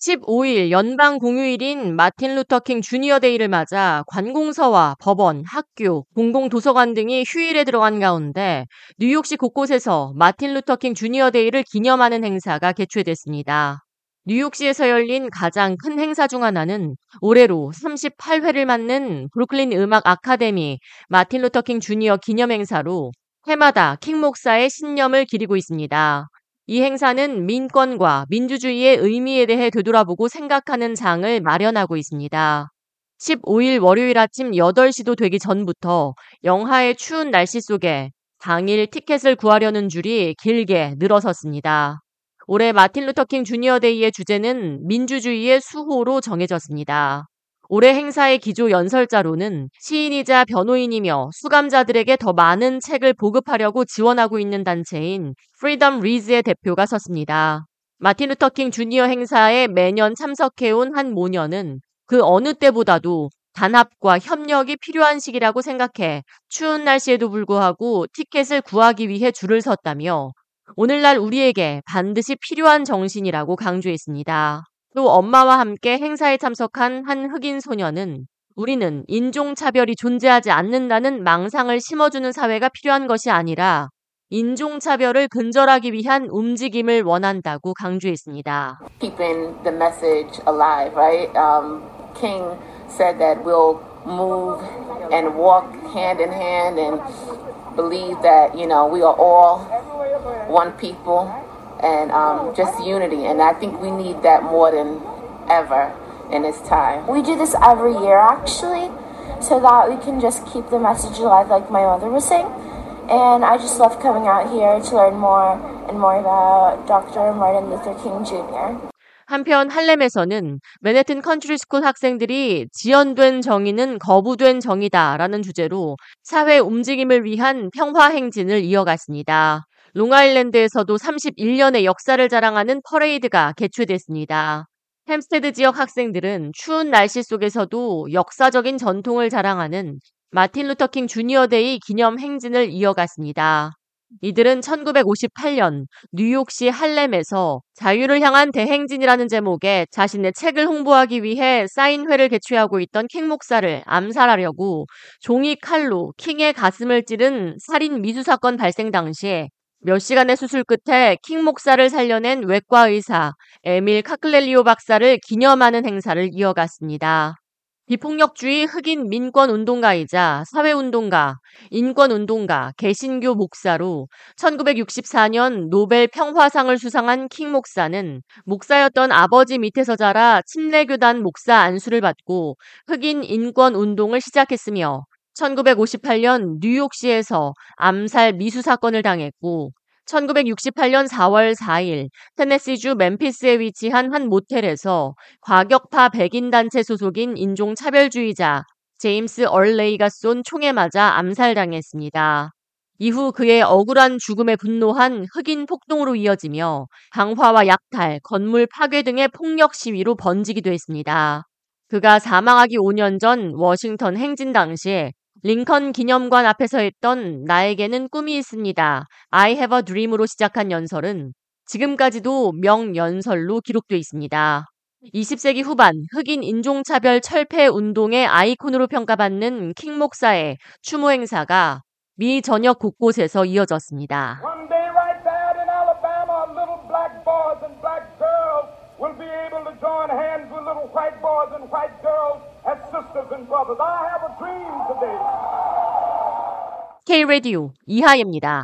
15일 연방 공휴일인 마틴 루터킹 주니어 데이를 맞아 관공서와 법원, 학교, 공공도서관 등이 휴일에 들어간 가운데 뉴욕시 곳곳에서 마틴 루터킹 주니어 데이를 기념하는 행사가 개최됐습니다. 뉴욕시에서 열린 가장 큰 행사 중 하나는 올해로 38회를 맞는 브루클린 음악 아카데미 마틴 루터킹 주니어 기념 행사로 해마다 킹 목사의 신념을 기리고 있습니다. 이 행사는 민권과 민주주의의 의미에 대해 되돌아보고 생각하는 장을 마련하고 있습니다. 15일 월요일 아침 8시도 되기 전부터 영하의 추운 날씨 속에 당일 티켓을 구하려는 줄이 길게 늘어섰습니다. 올해 마틴 루터킹 주니어 데이의 주제는 민주주의의 수호로 정해졌습니다. 올해 행사의 기조 연설자로는 시인이자 변호인이며 수감자들에게 더 많은 책을 보급하려고 지원하고 있는 단체인 Freedom Reads의 대표가 섰습니다. 마틴 루터킹 주니어 행사에 매년 참석해온 한 모녀는 그 어느 때보다도 단합과 협력이 필요한 시기라고 생각해 추운 날씨에도 불구하고 티켓을 구하기 위해 줄을 섰다며 오늘날 우리에게 반드시 필요한 정신이라고 강조했습니다. 또 엄마와 함께 행사에 참석한 한 흑인 소녀는 우리는 인종차별이 존재하지 않는다는 망상을 심어주는 사회가 필요한 것이 아니라 인종차별을 근절하기 위한 움직임을 원한다고 강조했습니다. Keeping the message alive, right? Um, King said that we'll move and walk hand in hand and believe that, you know, we are all one people. and um, just unity. And I think we need that more than ever in this time. We do this every year actually, so that we can just keep the message alive, like my mother was saying. And I just love coming out here to learn more and more about Dr. Martin Luther King Jr. 한편 할렘에서는 맨해튼 컨트리스쿨 학생들이 지연된 정의는 거부된 정의다라는 주제로 사회 움직임을 위한 평화 행진을 이어갔습니다. 롱아일랜드에서도 31년의 역사를 자랑하는 퍼레이드가 개최됐습니다. 햄스테드 지역 학생들은 추운 날씨 속에서도 역사적인 전통을 자랑하는 마틴 루터킹 주니어 데이 기념 행진을 이어갔습니다. 이들은 1958년 뉴욕시 할렘에서 자유를 향한 대행진이라는 제목의 자신의 책을 홍보하기 위해 사인회를 개최하고 있던 킹 목사를 암살하려고 종이 칼로 킹의 가슴을 찌른 살인 미수 사건 발생 당시에 몇 시간의 수술 끝에 킹 목사를 살려낸 외과 의사 에밀 카클렐리오 박사를 기념하는 행사를 이어갔습니다. 비폭력주의 흑인 민권 운동가이자 사회운동가, 인권운동가, 개신교 목사로 1964년 노벨 평화상을 수상한 킹 목사는 목사였던 아버지 밑에서 자라 침례교단 목사 안수를 받고 흑인 인권 운동을 시작했으며 1958년 뉴욕시에서 암살 미수 사건을 당했고 1968년 4월 4일 테네시주 멤피스에 위치한 한 모텔에서 과격파 백인 단체 소속인 인종차별주의자 제임스 얼레이가 쏜 총에 맞아 암살당했습니다. 이후 그의 억울한 죽음에 분노한 흑인 폭동으로 이어지며 강화와 약탈, 건물 파괴 등의 폭력 시위로 번지기도 했습니다. 그가 사망하기 5년 전 워싱턴 행진 당시에 링컨 기념관 앞에서 했던 나에게는 꿈이 있습니다. I have a dream으로 시작한 연설은 지금까지도 명연설로 기록되어 있습니다. 20세기 후반 흑인 인종차별 철폐 운동의 아이콘으로 평가받는 킹 목사의 추모 행사가 미 전역 곳곳에서 이어졌습니다. sisters and brothers. I have a dream today. K 라디오 이하예입니다.